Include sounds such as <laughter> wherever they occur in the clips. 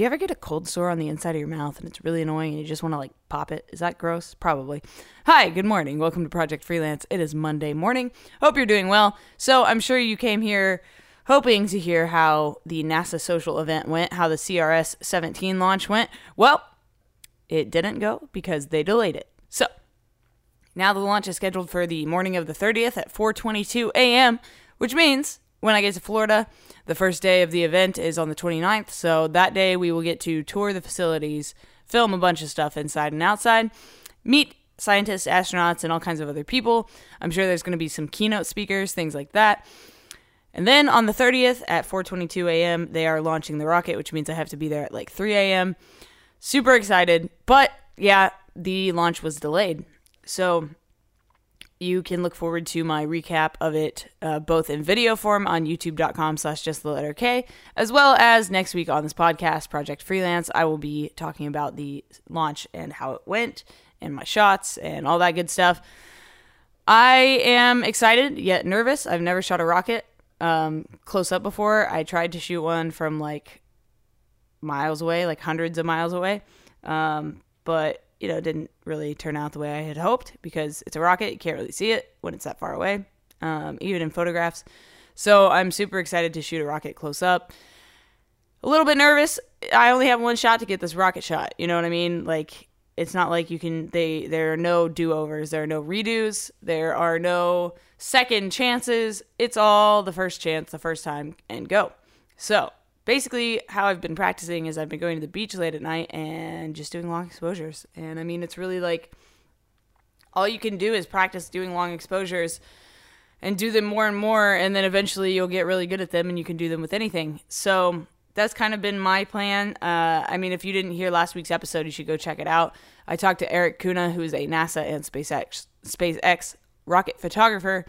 Do you ever get a cold sore on the inside of your mouth and it's really annoying and you just want to like pop it? Is that gross? Probably. Hi, good morning. Welcome to Project Freelance. It is Monday morning. Hope you're doing well. So, I'm sure you came here hoping to hear how the NASA social event went, how the CRS 17 launch went. Well, it didn't go because they delayed it. So, now the launch is scheduled for the morning of the 30th at 4:22 a.m., which means when I get to Florida, the first day of the event is on the 29th. So that day we will get to tour the facilities, film a bunch of stuff inside and outside, meet scientists, astronauts, and all kinds of other people. I'm sure there's going to be some keynote speakers, things like that. And then on the 30th at 4:22 a.m., they are launching the rocket, which means I have to be there at like 3 a.m. Super excited, but yeah, the launch was delayed. So you can look forward to my recap of it uh, both in video form on youtube.com slash just the letter k as well as next week on this podcast project freelance. I will be talking about the launch and how it went and my shots and all that good stuff. I am excited yet nervous. I've never shot a rocket um, close up before. I tried to shoot one from like miles away like hundreds of miles away. Um, but you know, didn't really turn out the way I had hoped because it's a rocket. You can't really see it when it's that far away, um, even in photographs. So I'm super excited to shoot a rocket close up. A little bit nervous. I only have one shot to get this rocket shot. You know what I mean? Like it's not like you can they there are no do-overs, there are no redos, there are no second chances. It's all the first chance, the first time and go. So, basically how I've been practicing is I've been going to the beach late at night and just doing long exposures. And I mean, it's really like all you can do is practice doing long exposures and do them more and more and then eventually you'll get really good at them and you can do them with anything. So, that's kind of been my plan. Uh, I mean, if you didn't hear last week's episode, you should go check it out. I talked to Eric Kuna, who's a NASA and SpaceX SpaceX rocket photographer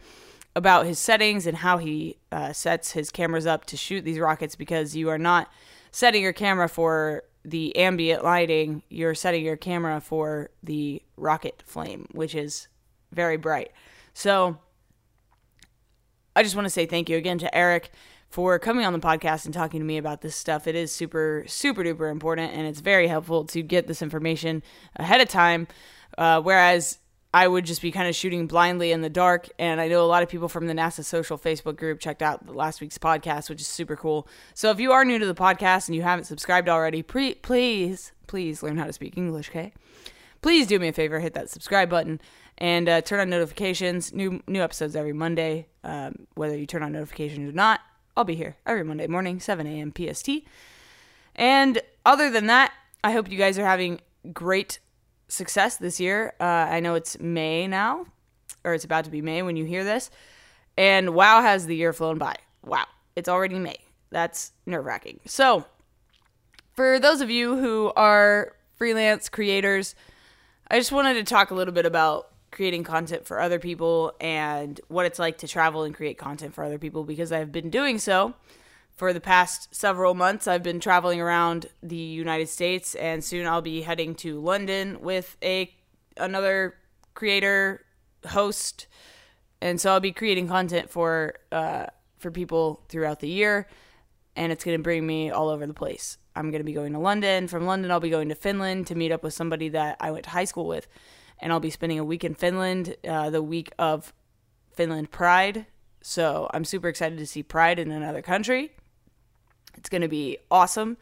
about his settings and how he uh, sets his cameras up to shoot these rockets because you are not setting your camera for the ambient lighting, you're setting your camera for the rocket flame, which is very bright. So I just want to say thank you again to Eric for coming on the podcast and talking to me about this stuff. It is super, super duper important and it's very helpful to get this information ahead of time. Uh, whereas I would just be kind of shooting blindly in the dark. And I know a lot of people from the NASA Social Facebook group checked out last week's podcast, which is super cool. So if you are new to the podcast and you haven't subscribed already, pre- please, please learn how to speak English, okay? Please do me a favor, hit that subscribe button and uh, turn on notifications. New new episodes every Monday. Um, whether you turn on notifications or not, I'll be here every Monday morning, 7 a.m. PST. And other than that, I hope you guys are having great success this year. Uh, I know it's May now, or it's about to be May when you hear this. And wow, has the year flown by. Wow, it's already May. That's nerve wracking. So, for those of you who are freelance creators, I just wanted to talk a little bit about creating content for other people and what it's like to travel and create content for other people because I've been doing so for the past several months, I've been traveling around the United States, and soon I'll be heading to London with a another creator host, and so I'll be creating content for uh, for people throughout the year, and it's going to bring me all over the place. I'm going to be going to London. From London, I'll be going to Finland to meet up with somebody that I went to high school with, and I'll be spending a week in Finland, uh, the week of Finland Pride. So I'm super excited to see Pride in another country. It's going to be awesome.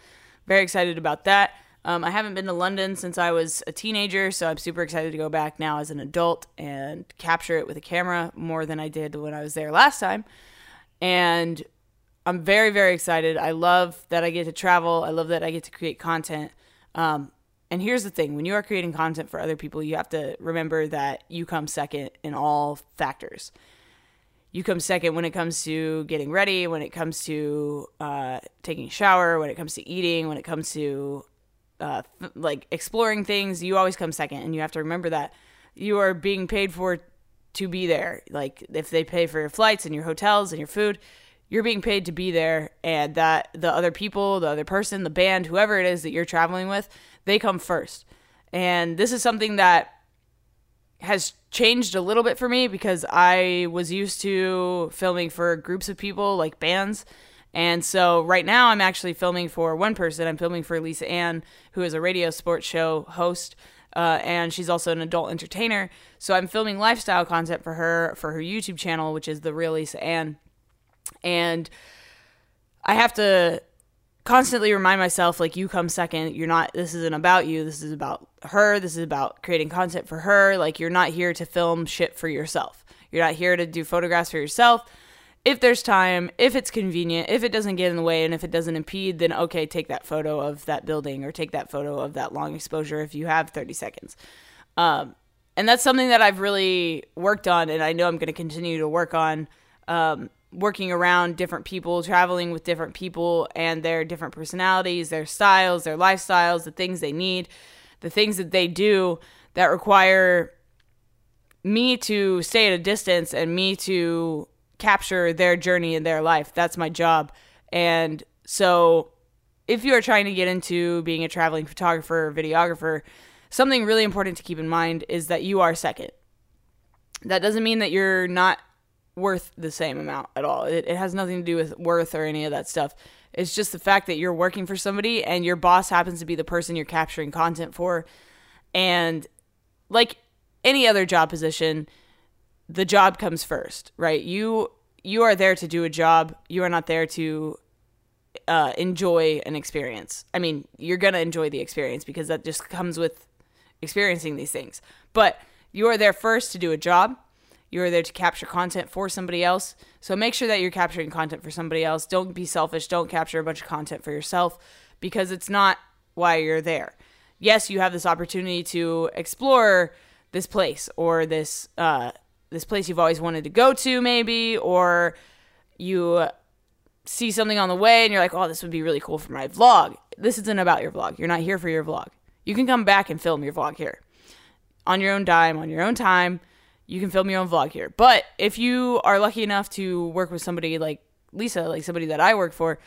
Very excited about that. Um, I haven't been to London since I was a teenager, so I'm super excited to go back now as an adult and capture it with a camera more than I did when I was there last time. And I'm very, very excited. I love that I get to travel. I love that I get to create content. Um, and here's the thing when you are creating content for other people, you have to remember that you come second in all factors you come second when it comes to getting ready, when it comes to uh, taking a shower, when it comes to eating, when it comes to uh, like exploring things. You always come second, and you have to remember that you are being paid for to be there. Like if they pay for your flights and your hotels and your food, you're being paid to be there, and that the other people, the other person, the band, whoever it is that you're traveling with, they come first. And this is something that has changed a little bit for me because I was used to filming for groups of people like bands And so right now I'm actually filming for one person. I'm filming for Lisa Ann, who is a radio sports show host. Uh, and she's also an adult entertainer. So I'm filming lifestyle content for her for her YouTube channel, which is the real Lisa Ann. And I have to constantly remind myself like you come second. You're not this isn't about you. This is about her. This is about creating content for her. Like you're not here to film shit for yourself. You're not here to do photographs for yourself. If there's time if it's convenient if it doesn't get in the way and if it doesn't impede then okay take that photo of that building or take that photo of that long exposure if you have 30 seconds. Um, and that's something that i've really worked on and i know i'm going to continue to work on. Um, working around different people, traveling with different people and their different personalities, their styles, their lifestyles, the things they need, the things that they do that require me to stay at a distance and me to capture their journey in their life. That's my job. And so if you are trying to get into being a traveling photographer or videographer, something really important to keep in mind is that you are second. That doesn't mean that you're not worth the same amount at all. It, it has nothing to do with worth or any of that stuff. It's just the fact that you're working for somebody and your boss happens to be the person you're capturing content for. And like any other job position, the job comes first, right? You you are there to do a job. You are not there to uh, enjoy an experience. I mean, you're gonna enjoy the experience because that just comes with experiencing these things. But you are there first to do a job you are there to capture content for somebody else. So make sure that you're capturing content for somebody else. Don't be selfish. Don't capture a bunch of content for yourself because it's not why you're there. Yes, you have this opportunity to explore this place or this uh, this place you've always wanted to go to, maybe, or you see something on the way and you're like, "Oh, this would be really cool for my vlog." This isn't about your vlog. You're not here for your vlog. You can come back and film your vlog here on your own dime, on your own time you can film your own vlog here. But if you are lucky enough to work with somebody like Lisa, like somebody that I work for,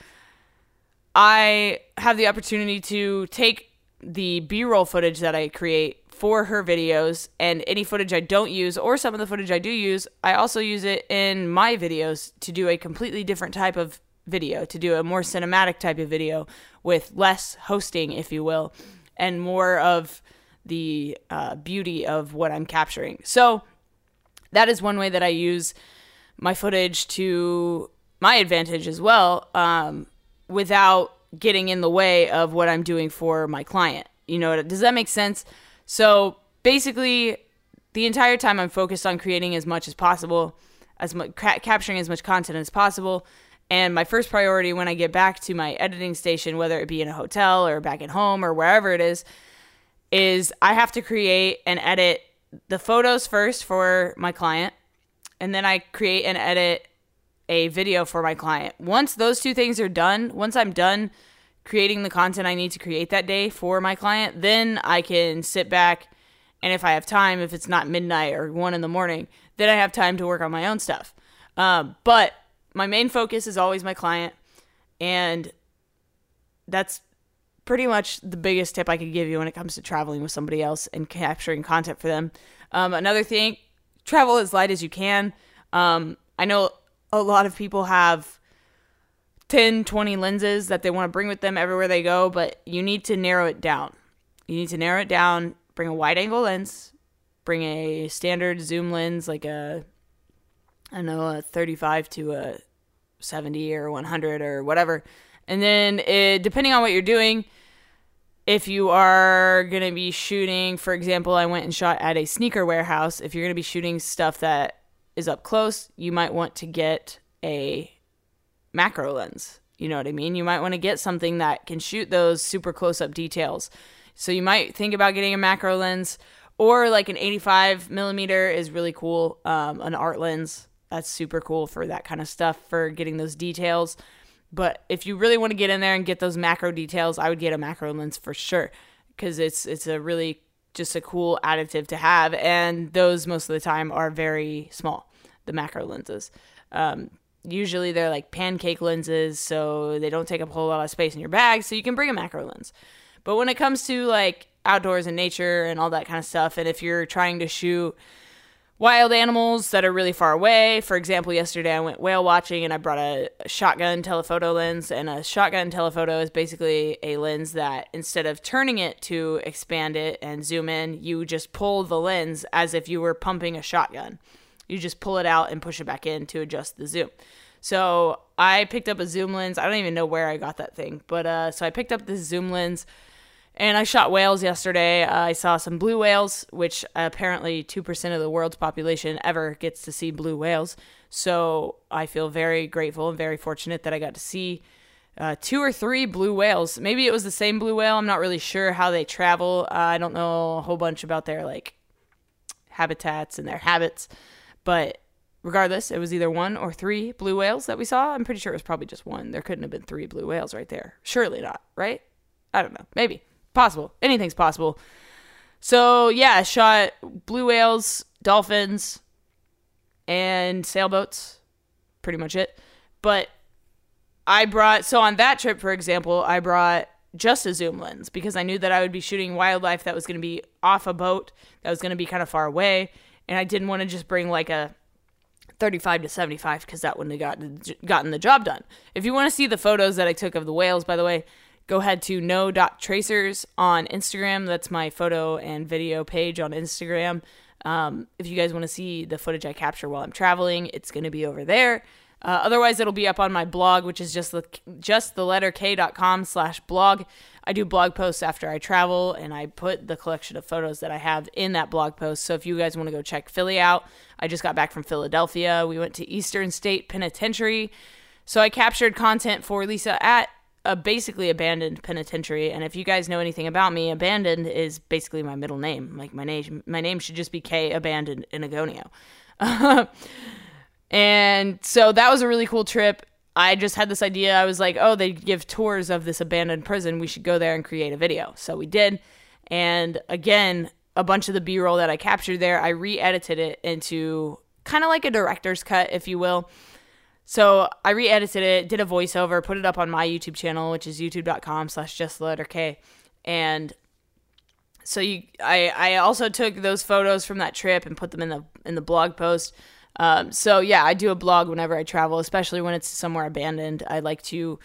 I have the opportunity to take the B roll footage that I create for her videos and any footage I don't use or some of the footage I do use, I also use it in my videos to do a completely different type of video, to do a more cinematic type of video with less hosting, if you will, and more of the uh, beauty of what I'm capturing. So, that is one way that I use my footage to my advantage as well, um, without getting in the way of what I'm doing for my client. You know, does that make sense? So basically, the entire time I'm focused on creating as much as possible, as much ca- capturing as much content as possible. And my first priority when I get back to my editing station, whether it be in a hotel or back at home or wherever it is, is I have to create and edit the photos first for my client, and then I create and edit a video for my client. Once those two things are done, once I'm done creating the content I need to create that day for my client, then I can sit back and if I have time, if it's not midnight or one in the morning, then I have time to work on my own stuff. Um, but my main focus is always my client, and that's pretty much the biggest tip I could give you when it comes to traveling with somebody else and capturing content for them. Um, another thing, travel as light as you can. Um, I know a lot of people have 10, 20 lenses that they want to bring with them everywhere they go, but you need to narrow it down. You need to narrow it down, bring a wide angle lens, bring a standard zoom lens like a I don't know, a 35 to a 70 or 100 or whatever and then, it, depending on what you're doing, if you are going to be shooting, for example, I went and shot at a sneaker warehouse. If you're going to be shooting stuff that is up close, you might want to get a macro lens. You know what I mean? You might want to get something that can shoot those super close up details. So you might think about getting a macro lens or like an 85 millimeter is really cool. Um, an art lens that's super cool for that kind of stuff for getting those details. But if you really want to get in there and get those macro details, I would get a macro lens for sure because it's it's a really just a cool additive to have, and those most of the time are very small. The macro lenses. Um, usually they're like pancake lenses, so they don't take up a whole lot of space in your bag, so you can bring a macro lens. But when it comes to like outdoors and nature and all that kind of stuff, and if you're trying to shoot wild animals that are really far away. For example, yesterday I went whale watching and I brought a, shotgun telephoto lens. And a shotgun telephoto is basically a lens that instead of turning it to expand it and zoom in, you just pull the lens as if you were pumping a shotgun. You just pull it out and push it back in to adjust the zoom. So I picked up a zoom lens. I don't even know where I got that thing, but uh, so I picked up this zoom lens and I shot whales yesterday. Uh, I saw some blue whales, which apparently 2% of the world's population ever gets to see blue whales. So I feel very grateful and very fortunate that I got to see uh, two or three blue whales. Maybe it was the same blue whale. I'm not really sure how they travel. Uh, I don't know a whole bunch about their like habitats and their habits, but regardless, it was either one or three blue whales that we saw. I'm pretty sure it was probably just one. There couldn't have been three blue whales right there. Surely not, right? I don't know. Maybe possible. Anything's possible. So yeah, I shot blue whales, dolphins, and sailboats. Pretty much it. But I brought so on that trip, for example, I brought just a zoom lens because I knew that I would be shooting wildlife that was going to be off a boat, that was going to be kind of far away, and I didn't want to just bring like a 35 to 75 because that wouldn't have gotten gotten the job done. If you want to see the photos that I took of the whales, by the way, go ahead to no.tracers on Instagram. That's my photo and video page on Instagram. Um, if you guys want to see the footage I capture while I'm traveling, it's going to be over there. Uh, otherwise, it'll be up on my blog, which is just the just the letter k.com slash blog. I do blog posts after I travel, and I put the collection of photos that I have in that blog post. So if you guys want to go check Philly out, I just got back from Philadelphia. We went to Eastern State Penitentiary. So I captured content for Lisa at a basically abandoned penitentiary. And if you guys know anything about me, abandoned is basically my middle name. Like my name, my name should just be K Abandoned Anagonio. <laughs> and so that was a really cool trip. I just had this idea. I was like, oh, they give tours of this abandoned prison. We should go there and create a video. So we did. And again, a bunch of the B roll that I captured there, I re edited it into kind of like a director's cut, if you will. So I re-edited it, did a voiceover, put it up on my YouTube channel, which is youtube.com slash just the letter K. And so you I, I also took those photos from that trip and put them in the in the blog post. Um, so yeah, I do a blog whenever I travel, especially when it's somewhere abandoned. I like to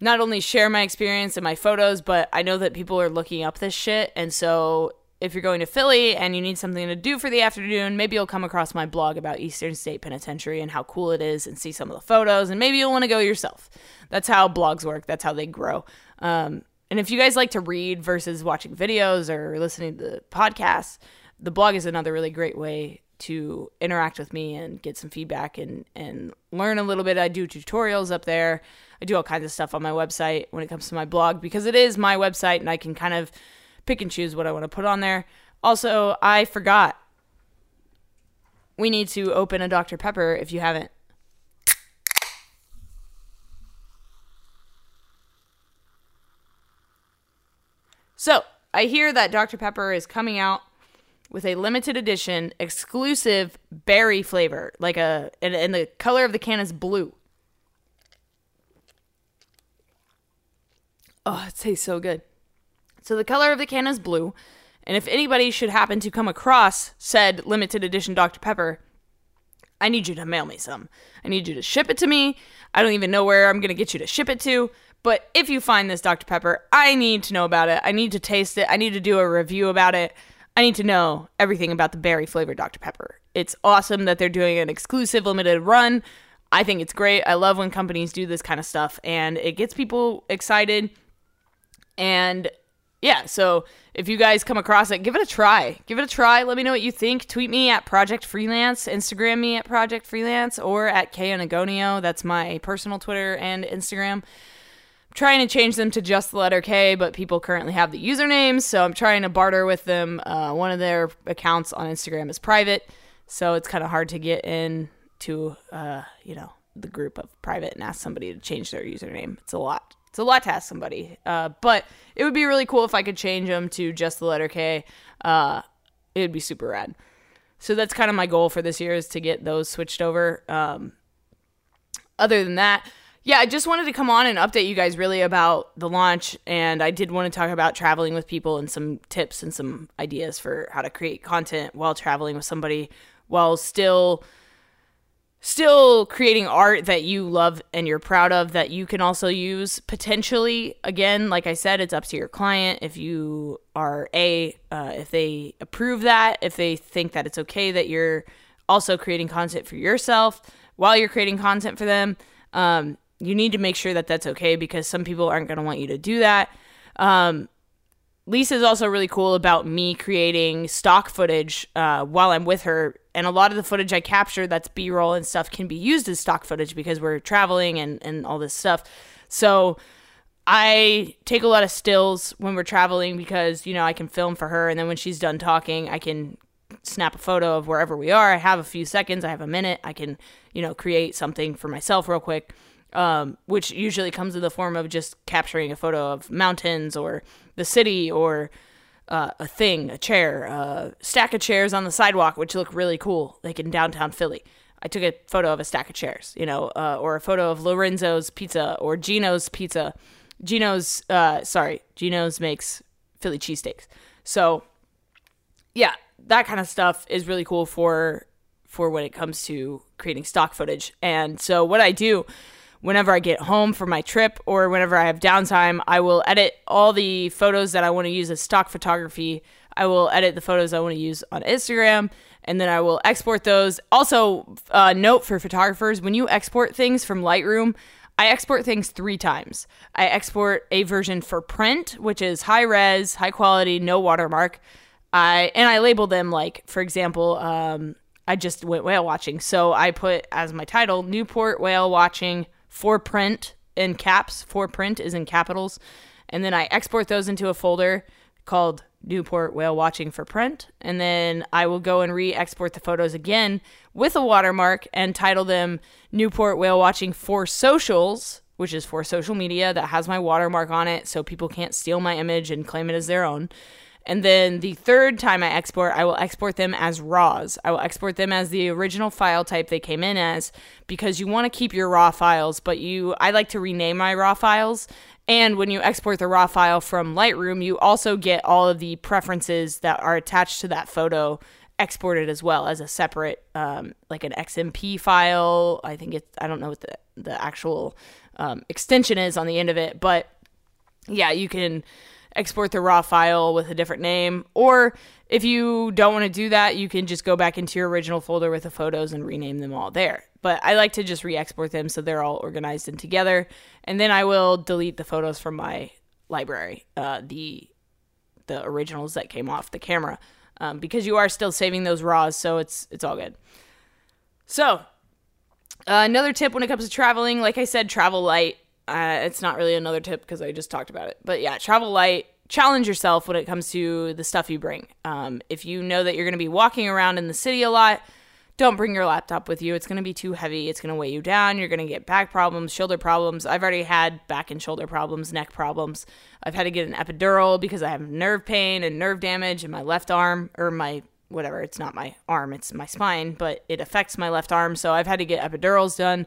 not only share my experience and my photos, but I know that people are looking up this shit, and so if you're going to Philly and you need something to do for the afternoon, maybe you'll come across my blog about Eastern State Penitentiary and how cool it is and see some of the photos, and maybe you'll want to go yourself. That's how blogs work, that's how they grow. Um, and if you guys like to read versus watching videos or listening to podcasts, the blog is another really great way to interact with me and get some feedback and, and learn a little bit. I do tutorials up there. I do all kinds of stuff on my website when it comes to my blog because it is my website and I can kind of pick and choose what I want to put on there. Also, I forgot. We need to open a Dr. Pepper if you haven't. So, I hear that Dr. Pepper is coming out with a limited edition exclusive berry flavor, like a and, and the color of the can is blue. Oh, it tastes so good. So the color of the can is blue, and if anybody should happen to come across said limited edition Dr. Pepper, I need you to mail me some. I need you to ship it to me. I don't even know where I'm going to get you to ship it to, but if you find this Dr. Pepper, I need to know about it. I need to taste it. I need to do a review about it. I need to know everything about the berry flavored Dr. Pepper. It's awesome that they're doing an exclusive limited run. I think it's great. I love when companies do this kind of stuff and it gets people excited. And yeah, so if you guys come across it, give it a try. Give it a try. Let me know what you think. Tweet me at Project Freelance, Instagram me at Project Freelance, or at K Anagonio. That's my personal Twitter and Instagram. I'm trying to change them to just the letter K, but people currently have the usernames, so I'm trying to barter with them. Uh, one of their accounts on Instagram is private, so it's kind of hard to get in to, uh, you know, the group of private and ask somebody to change their username. It's a lot. It's a lot to ask somebody. Uh, but it would be really cool if I could change them to just the letter K. Uh, it would be super rad. So that's kind of my goal for this year is to get those switched over. Um, other than that, yeah, I just wanted to come on and update you guys really about the launch. And I did want to talk about traveling with people and some tips and some ideas for how to create content while traveling with somebody while still still creating art that you love and you're proud of that you can also use potentially. Again like i said it's up to your client. If you are a uh, if they approve that if they think that it's okay that you're also creating content for yourself while you're creating content for them um, you need to make sure that that's okay because some people aren't going to want you to do that. Um, Lisa is also really cool about me creating stock footage uh, while I'm with her. And a lot of the footage I capture that's B roll and stuff can be used as stock footage because we're traveling and, and all this stuff. So I take a lot of stills when we're traveling because, you know, I can film for her. And then when she's done talking, I can snap a photo of wherever we are. I have a few seconds, I have a minute. I can, you know, create something for myself real quick um, which usually comes in the form of just capturing a photo of mountains or the city or uh, a thing, a chair, a stack of chairs on the sidewalk, which look really cool, like in downtown Philly. I took a photo of a stack of chairs, you know, uh, or a photo of Lorenzo's Pizza or Gino's Pizza. Gino's, uh, sorry, Gino's makes Philly cheesesteaks. So, yeah, that kind of stuff is really cool for for when it comes to creating stock footage. And so, what I do whenever I get home from my trip or whenever I have downtime, I will edit all the photos that I want to use as stock photography. I will edit the photos I want to use on Instagram and then I will export those. Also, uh, note for photographers when you export things from Lightroom, I export things three times. I export a version for print, which is high res, high quality, no watermark. I and I label them like, for example, um, I just went whale watching, so I put as my title Newport whale watching for print in caps. For print is in capitals. And then I export those into a folder called Newport Whale Watching for Print. And then I will go and re export the photos again with a watermark and title them Newport Whale Watching for Socials, which is for social media that has my watermark on it so people can't steal my image and claim it as their own. And then the third time I export, I will export them as RAWs. I will export them as the original file type they came in as because you want to keep your RAW files, but you I like to rename my RAW files. And when you export the RAW file from Lightroom, you also get all of the preferences that are attached to that photo exported as well as a separate, um, like an XMP file. I think it's I don't know what the the actual um, extension is on the end of it, but yeah, you can export the raw file with a different name. Or if you don't want to do that, you can just go back into your original folder with the photos and rename them all there. But I like to just re export them so they're all organized and together. And then I will delete the photos from my library, uh, the, the originals that came off the camera. Um, because you are still saving those raws, so it's it's all good. So, uh, another tip when it comes to traveling, like I said, travel light. Uh, it's not really another tip because I just talked about it. But yeah, travel light. Challenge yourself when it comes to the stuff you bring. Um, if you know that you're going to be walking around in the city a lot, don't bring your laptop with you. It's going to be too heavy. It's going to weigh you down. You're going to get back problems, shoulder problems. I've already had back and shoulder problems, neck problems. I've had to get an epidural because I have nerve pain and nerve damage in my left arm or my whatever. It's not my arm, it's my spine, but it affects my left arm. So I've had to get epidurals done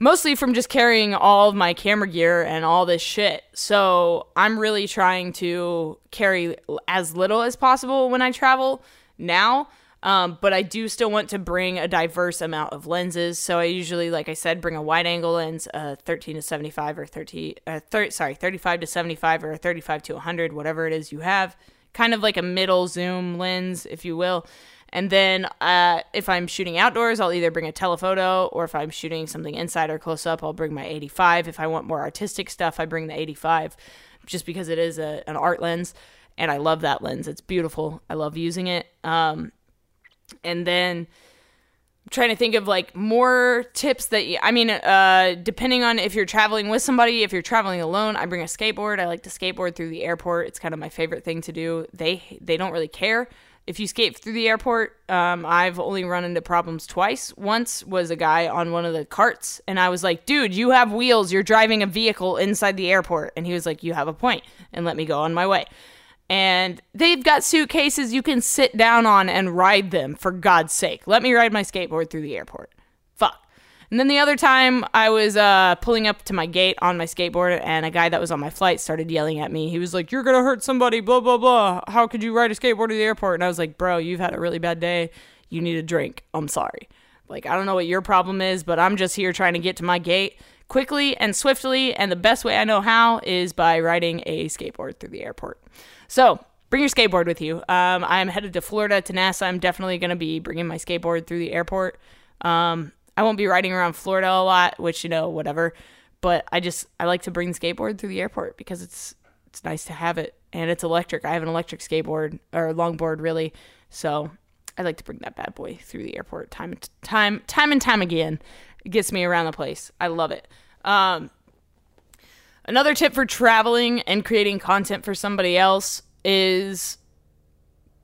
mostly from just carrying all of my camera gear and all this shit. So I'm really trying to carry as little as possible when I travel now. Um, but I do still want to bring a diverse amount of lenses. So I usually, like I said, bring a wide angle lens, a 13 to 75 or 30, uh, 30, sorry, 35 to 75 or a 35 to 100, whatever it is you have. Kind of like a middle zoom lens, if you will. And then uh, if I'm shooting outdoors, I'll either bring a telephoto or if I'm shooting something inside or close up, I'll bring my 85. If I want more artistic stuff, I bring the 85 just because it is a, an art lens. And I love that lens. It's beautiful. I love using it. Um, and then I'm trying to think of like more tips that you, I mean, uh, depending on if you're traveling with somebody, if you're traveling alone, I bring a skateboard. I like to skateboard through the airport. It's kind of my favorite thing to do. They they don't really care if you skate through the airport, um, I've only run into problems twice. Once was a guy on one of the carts, and I was like, dude, you have wheels. You're driving a vehicle inside the airport. And he was like, you have a point, and let me go on my way. And they've got suitcases you can sit down on and ride them, for God's sake. Let me ride my skateboard through the airport. And then the other time, I was uh, pulling up to my gate on my skateboard, and a guy that was on my flight started yelling at me. He was like, You're going to hurt somebody, blah, blah, blah. How could you ride a skateboard to the airport? And I was like, Bro, you've had a really bad day. you need a drink. I'm sorry. Like, I don't know what your problem is, but I'm just here trying to get to my gate quickly and swiftly. And the best way I know how is by riding a skateboard through the airport. So, bring your skateboard with you. Um, I'm headed to Florida to NASA. I'm definitely going to be bringing my skateboard through the airport. Um, I won't be riding around Florida a lot, which, you know, whatever. But I just, I like to bring skateboard through the airport because it's, it's nice to have it and it's electric. I have an electric skateboard or longboard really. So I like to bring that bad boy through the airport time and time time and time again. It gets me around the place. I love it. Um, another tip for traveling and creating content for somebody else is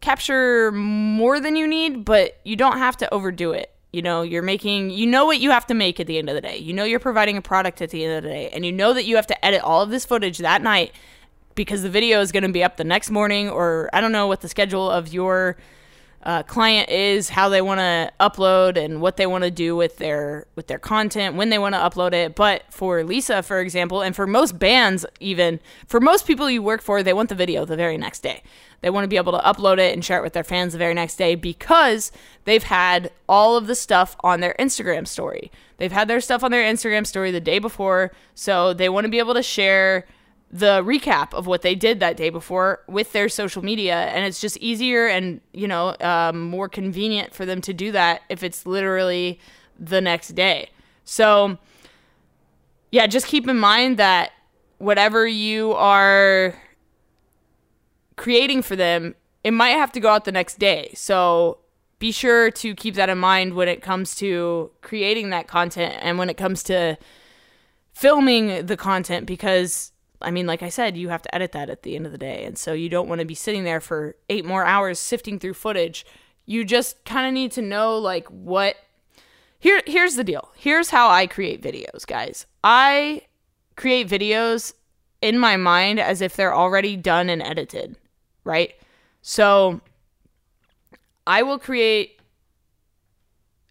capture more than you need, but you don't have to overdo it. You know, you're making, you know what you have to make at the end of the day. You know you're providing a product at the end of the day, and you know that you have to edit all of this footage that night because the video is going to be up the next morning, or I don't know what the schedule of your uh, client is, how they want to upload, and what they want to do with their with their content, when they want to upload it. But for Lisa, for example, and for most bands, even for most people you work for, they want the video the very next day. They want to be able to upload it and share it with their fans the very next day because they've had all of the stuff on their Instagram story. They've had their stuff on their Instagram story the day before, so they want to be able to share the recap of what they did that day before with their social media and it's just easier and you know um, more convenient for them to do that if it's literally the next day so yeah just keep in mind that whatever you are creating for them it might have to go out the next day so be sure to keep that in mind when it comes to creating that content and when it comes to filming the content because I mean, like I said, you have to edit that at the end of the day. And so you don't want to be sitting there for eight more hours sifting through footage. You just kind of need to know, like, what. Here, here's the deal. Here's how I create videos, guys. I create videos in my mind as if they're already done and edited, right? So I will create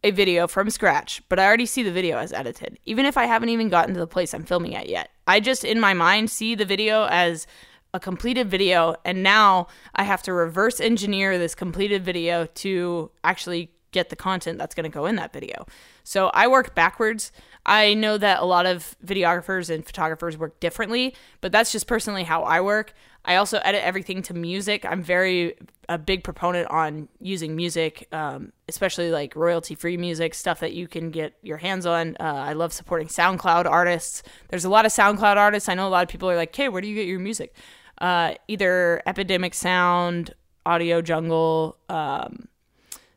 a video from scratch, but I already see the video as edited, even if I haven't even gotten to the place I'm filming at yet. I just, in my mind, see the video as a completed video, and now I have to reverse engineer this completed video to actually get the content that's going to go in that video. So I work backwards. I know that a lot of videographers and photographers work differently, but that's just personally how I work. I also edit everything to music. I'm very a big proponent on using music, um, especially like royalty free music, stuff that you can get your hands on. Uh, I love supporting SoundCloud artists. There's a lot of SoundCloud artists. I know a lot of people are like, hey, where do you get your music? Uh, either Epidemic Sound, Audio Jungle, um,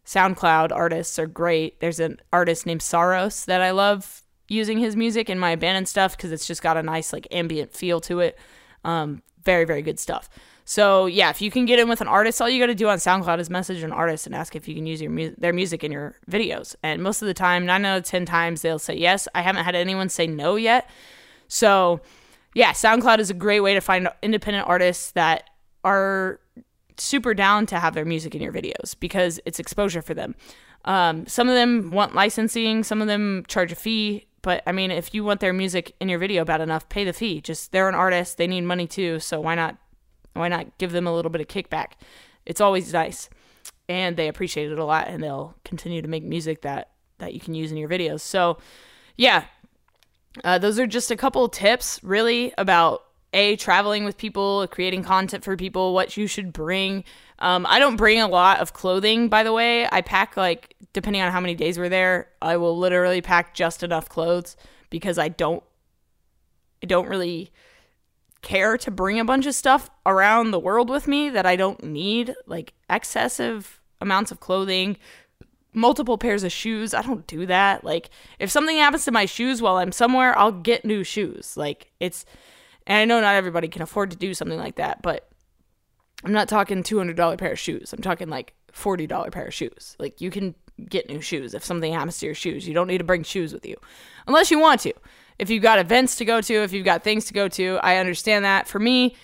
SoundCloud artists are great. There's an artist named Saros that I love using his music in my abandoned stuff because it's just got a nice like ambient feel to it. Um, very, very good stuff. So yeah, if you can get in with an artist, all you got to do on SoundCloud is message an artist and ask if you can use your mu- their music in your videos. And most of the time, nine out of ten times, they'll say yes. I haven't had anyone say no yet. So yeah, SoundCloud is a great way to find independent artists that are super down to have their music in your videos because it's exposure for them. Um, some of them want licensing, some of them charge a fee. But I mean, if you want their music in your video bad enough, pay the fee. Just they're an artist, they need money too, so why not why not give them a little bit of kickback? It's always nice. And they appreciate it a lot and they'll continue to make music that that you can use in your videos. So, yeah. Uh, those are just a couple tips really about a traveling with people, creating content for people, what you should bring. Um, I don't bring a lot of clothing, by the way. I pack like depending on how many days we're there, I will literally pack just enough clothes because I don't, I don't really care to bring a bunch of stuff around the world with me that I don't need, like excessive amounts of clothing, multiple pairs of shoes. I don't do that. Like if something happens to my shoes while I'm somewhere, I'll get new shoes. Like it's and I know not everybody can afford to do something like that, but I'm not talking $200 pair of shoes. I'm talking like $40 pair of shoes. Like you can get new shoes if something happens to your shoes. You don't need to bring shoes with you unless you want to. If you've got events to go to, if you've got things to go to, I understand that. For me,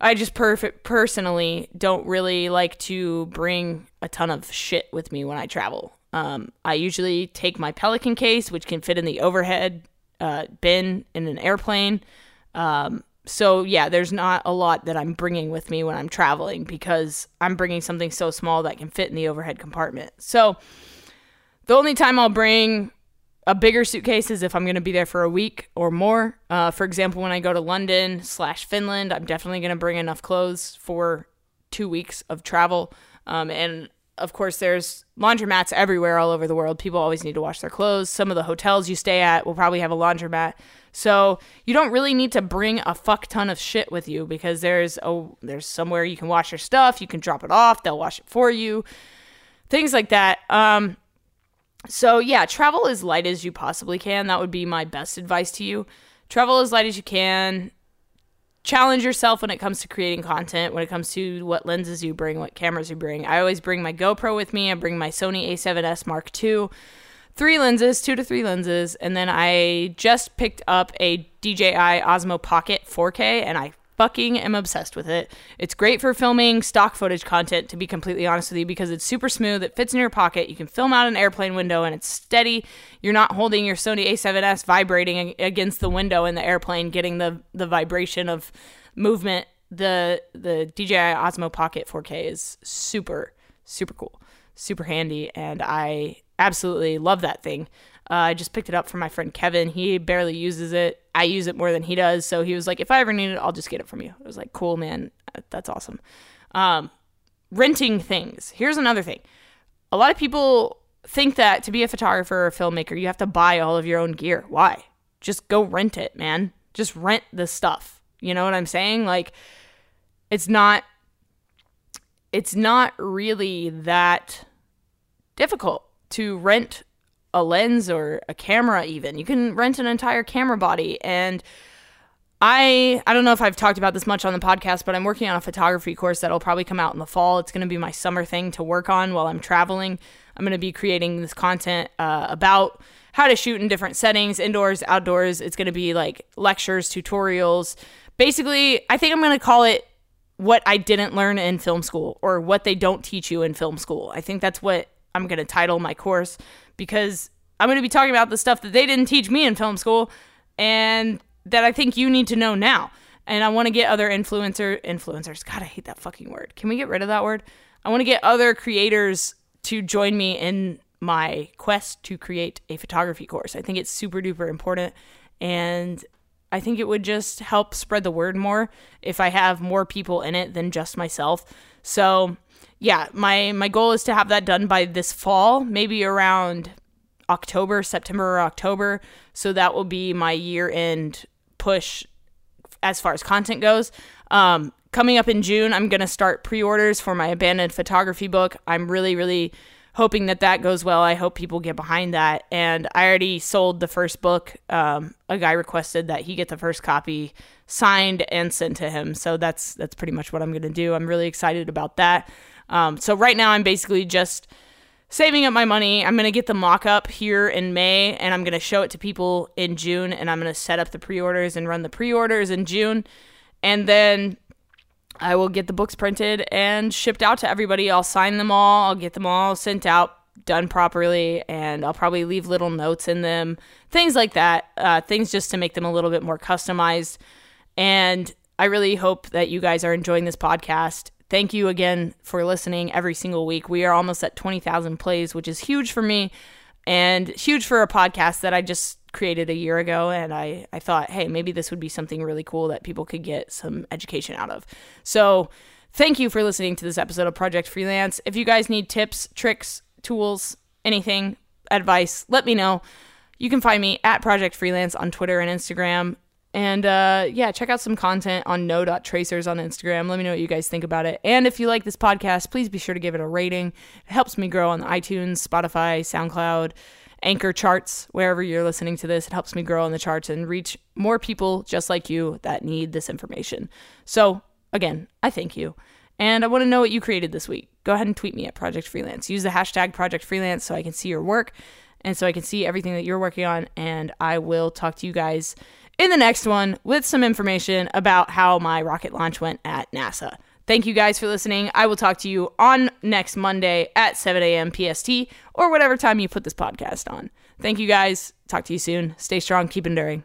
I just perfect personally don't really like to bring a ton of shit with me when I travel. Um, I usually take my Pelican case, which can fit in the overhead uh, bin in an airplane. Um, so yeah, there's not a lot that I'm bringing with me when I'm traveling because I'm bringing something so small that can fit in the overhead compartment. So the only time I'll bring a bigger suitcase is if I'm going to be there for a week or more. Uh, for example, when I go to London slash Finland, I'm definitely going to bring enough clothes for two weeks of travel. Um, and of course, there's laundromats everywhere all over the world. People always need to wash their clothes. Some of the hotels you stay at will probably have a laundromat. So you don't really need to bring a fuck ton of shit with you because there's a there's somewhere you can wash your stuff. You can drop it off. They'll wash it for you. Things like that. Um, so yeah, travel as light as you possibly can. That would be my best advice to you. Travel as light as you can challenge yourself when it comes to creating content, when it comes to what lenses you bring, what cameras you bring. I always bring my GoPro with me. I bring my Sony A7S Mark II, three lenses, two to three lenses, and then I just picked up a DJI Osmo Pocket 4K, and I fucking am obsessed with it. It's great for filming stock footage content, to be completely honest with you, because it's super smooth. It fits in your pocket. You can film out an airplane window and it's steady. You're not holding your Sony A7S vibrating against the window in the airplane, getting the, the vibration of movement. The the DJI Osmo Pocket 4K is super, super cool, super handy, and I absolutely love that thing. Uh, I just picked it up from my friend Kevin. He barely uses it. I use it more than he does. So he was like, if I ever need it, I'll just get it from you. I was like, cool, man. That's awesome. Um, renting things. Here's another thing. A lot of people think that to be a photographer or a filmmaker, you have to buy all of your own gear. Why? Just go rent it, man. Just rent the stuff. You know what I'm saying? Like, it's not. It's not really that difficult to rent a lens or a camera even. You can rent an entire camera body and I I don't know if I've talked about this much on the podcast, but I'm working on a photography course that'll probably come out in the fall. It's going to be my summer thing to work on while I'm traveling. I'm going to be creating this content uh, about how to shoot in different settings, indoors, outdoors. It's going to be like lectures, tutorials. Basically, I think I'm going to call it what I didn't learn in film school or what they don't teach you in film school. I think that's what I'm going to title my course because I'm going to be talking about the stuff that they didn't teach me in film school and that I think you need to know now. And I want to get other influencer influencers. God, I hate that fucking word. Can we get rid of that word? I want to get other creators to join me in my quest to create a photography course. I think it's super duper important and I think it would just help spread the word more if I have more people in it than just myself. So, yeah, my my goal is to have that done by this fall, maybe around October, September or October. So that will be my year end push as far as content goes. Um, coming up in June, I'm going to start pre orders for my abandoned photography book. I'm really, really hoping that that goes well. I hope people get behind that. And I already sold the first book. Um, a guy requested that he get the first copy signed and sent to him. So that's that's pretty much what I'm going to do. I'm really excited about that. Um, so right now, I'm basically just saving up my money. I'm going to get the mock up here in May and I'm going to show it to people in June and I'm going to set up the pre orders and run the pre orders in June. And then I will get the books printed and shipped out to everybody. I'll sign them all, I'll get them all sent out, done properly, and I'll probably leave little notes in them, things like that. Uh, things just to make them a little bit more customized. And I really hope that you guys are enjoying this podcast Thank you again for listening every single week. We are almost at 20,000 plays, which is huge for me and huge for a podcast that I just created a year ago. And I, I thought, hey, maybe this would be something really cool that people could get some education out of. So, thank you for listening to this episode of Project Freelance. If you guys need tips, tricks, tools, anything, advice, let me know. You can find me at Project Freelance on Twitter and Instagram. And uh, yeah, check out some content on no.tracers on Instagram. Let me know what you guys think about it. And if you like this podcast, please be sure to give it a rating. It helps me grow on iTunes, Spotify, SoundCloud, Anchor charts, wherever you're listening to this. It helps me grow on the charts and reach more people just like you that need this information. So, again, I thank you. And I want to know what you created this week. Go ahead and tweet me at Project Freelance. Use the hashtag Project Freelance so I can see your work and so I can see everything that you're working on. And I will talk to you guys in the next one with some information about how my rocket launch went at NASA. Thank you guys for listening. I will talk to you on next Monday at 7 a.m. PST or whatever time you put this podcast on. Thank you guys. Talk to you soon. Stay strong. Keep enduring.